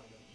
감사합니다.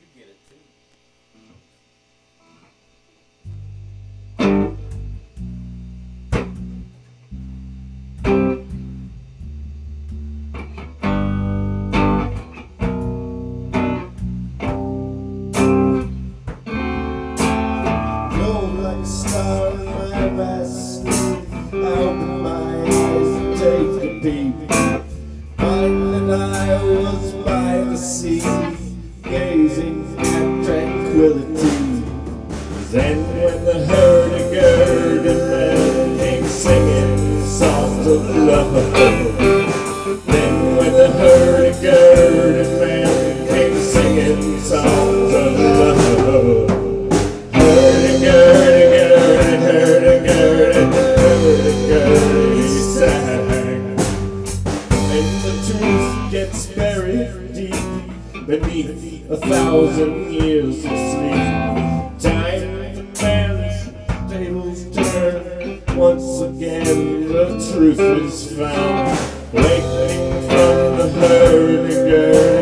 When the truth gets buried deep beneath a thousand years of sleep. Time demands, tables turn. Once again, the truth is found, waking from the hurdy-gurdy.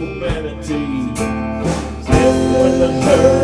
humanity. Live with the hurt.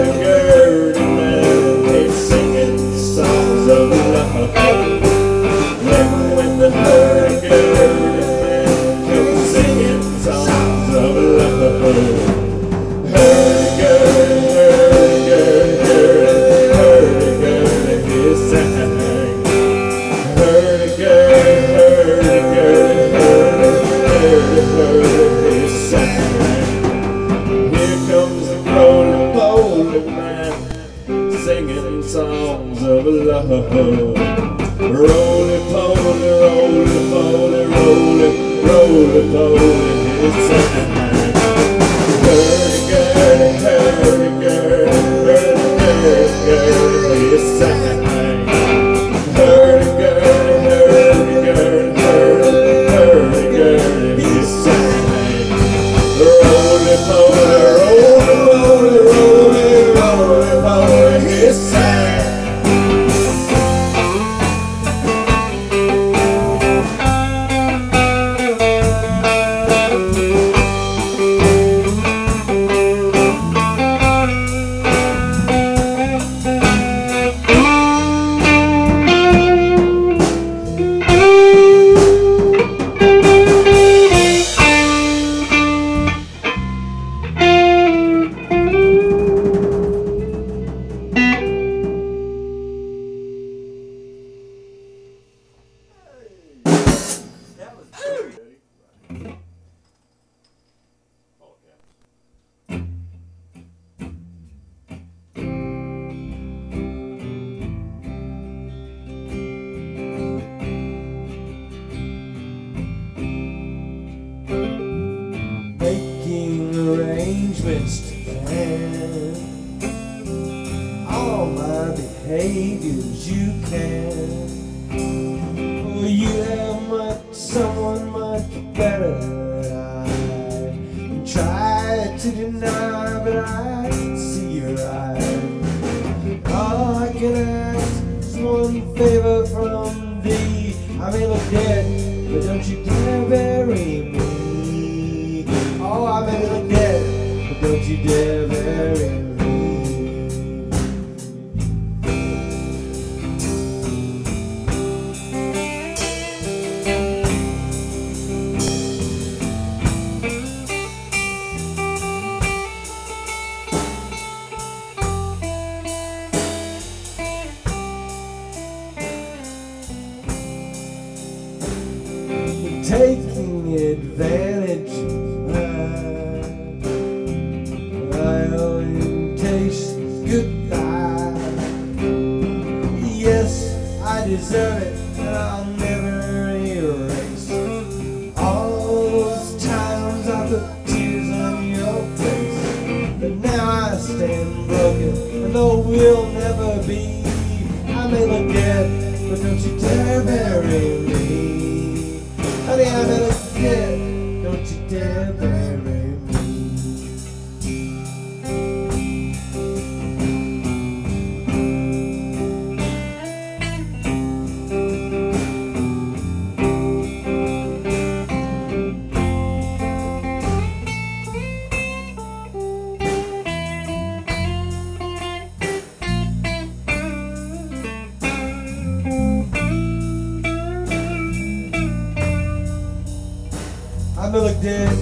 I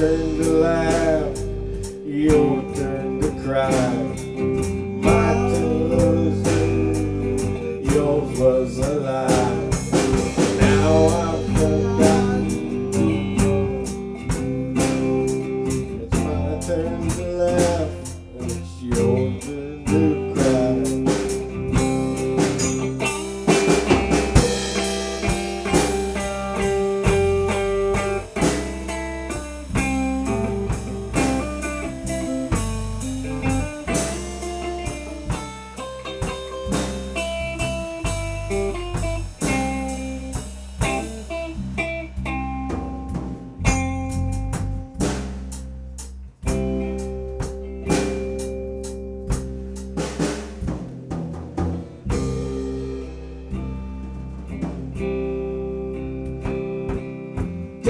good.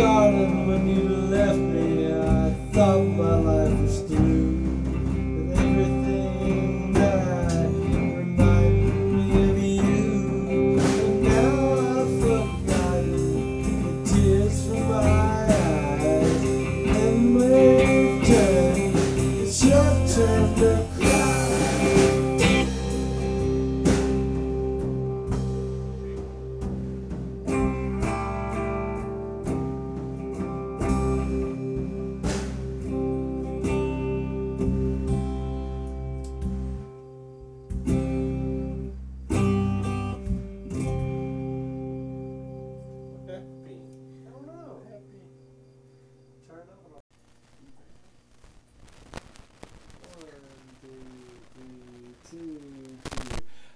when you left me.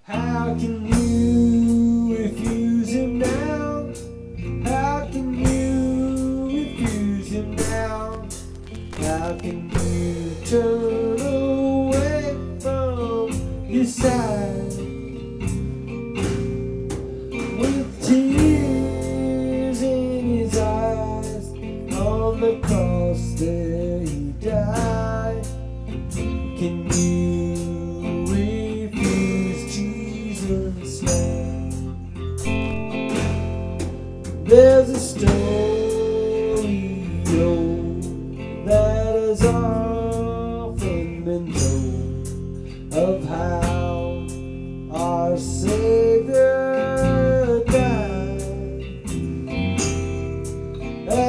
How can you refuse him now? How can you refuse him now? How can you turn?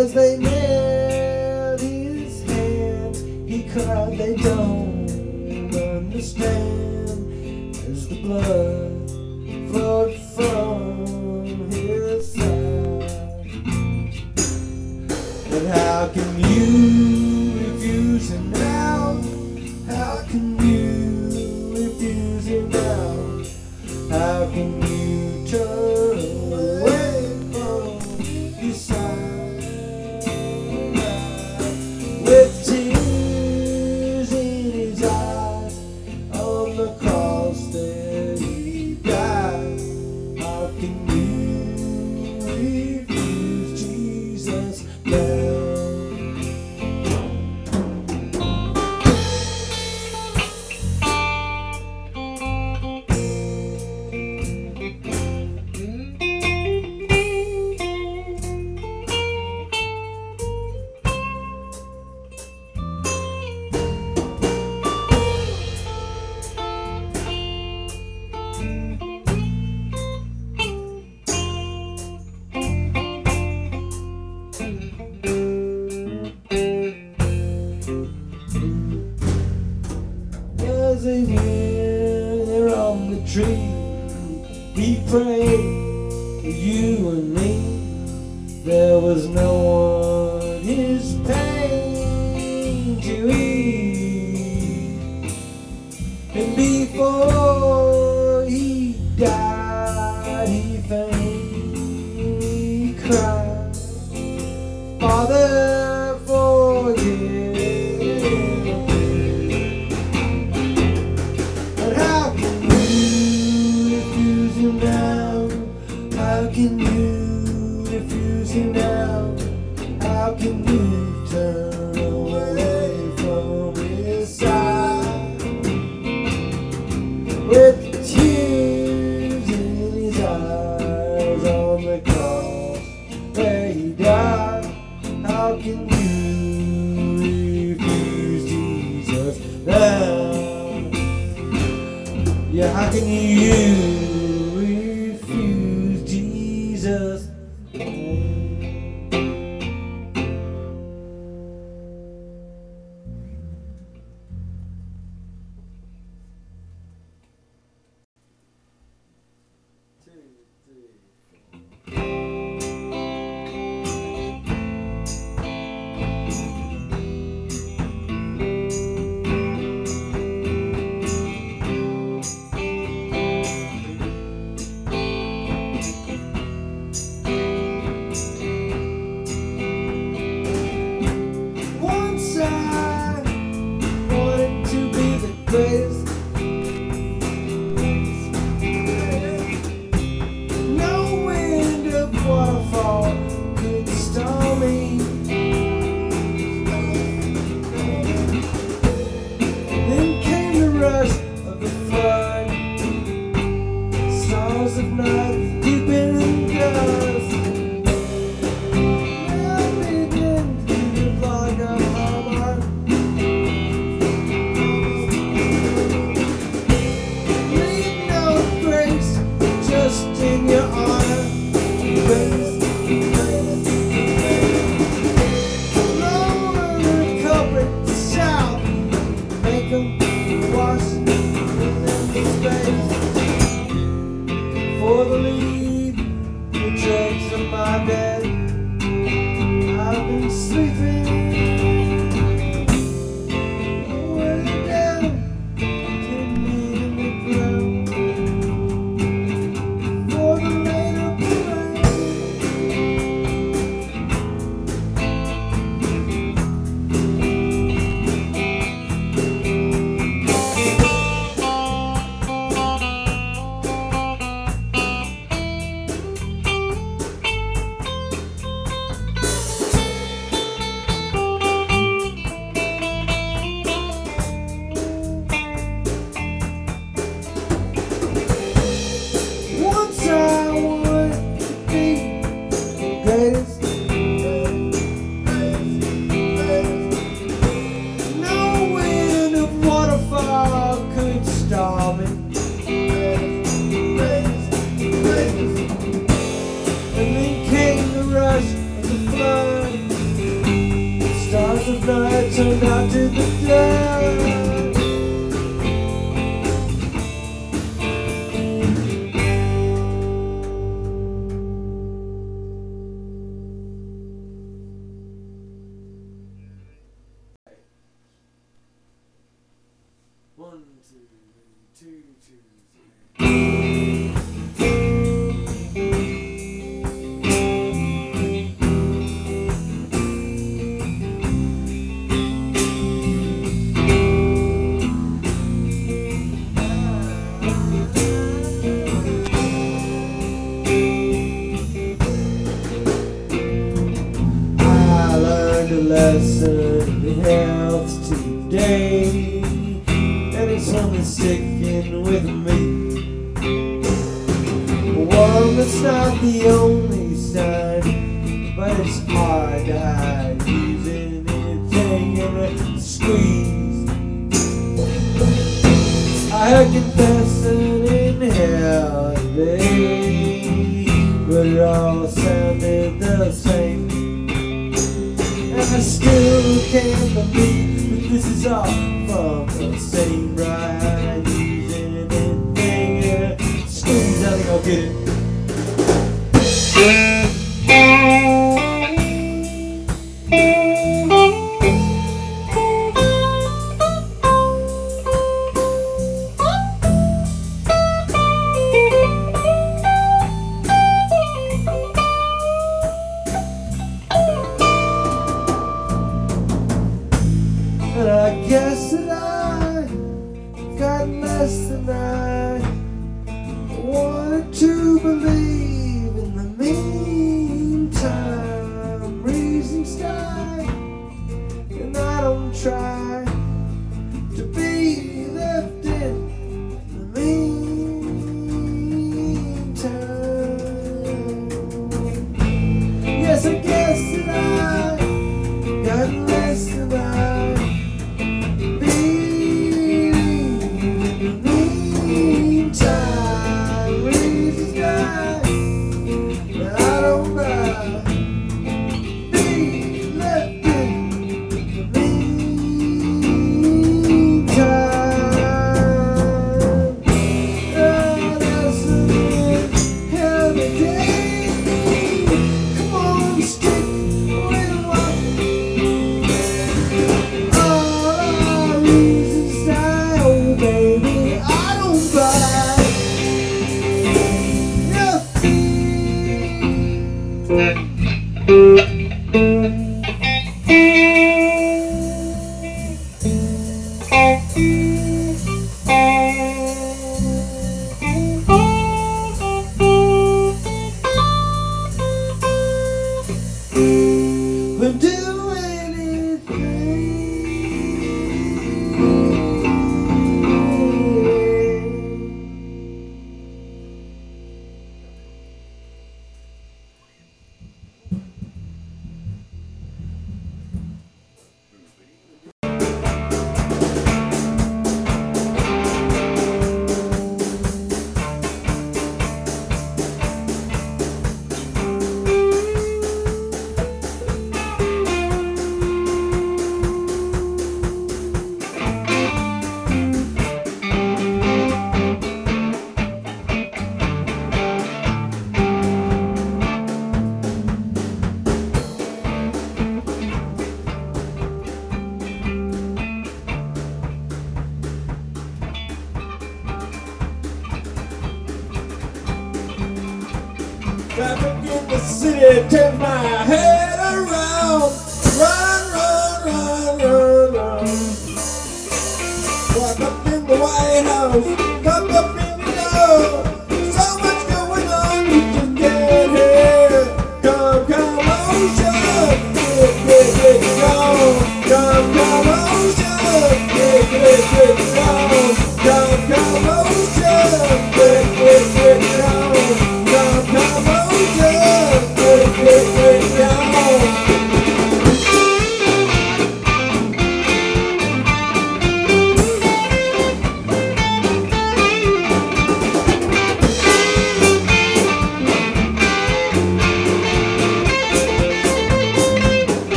As they held his hands, he cried, they don't understand. As the blood flowed from his side. But how can you refuse an you.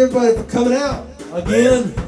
Everybody for coming out again.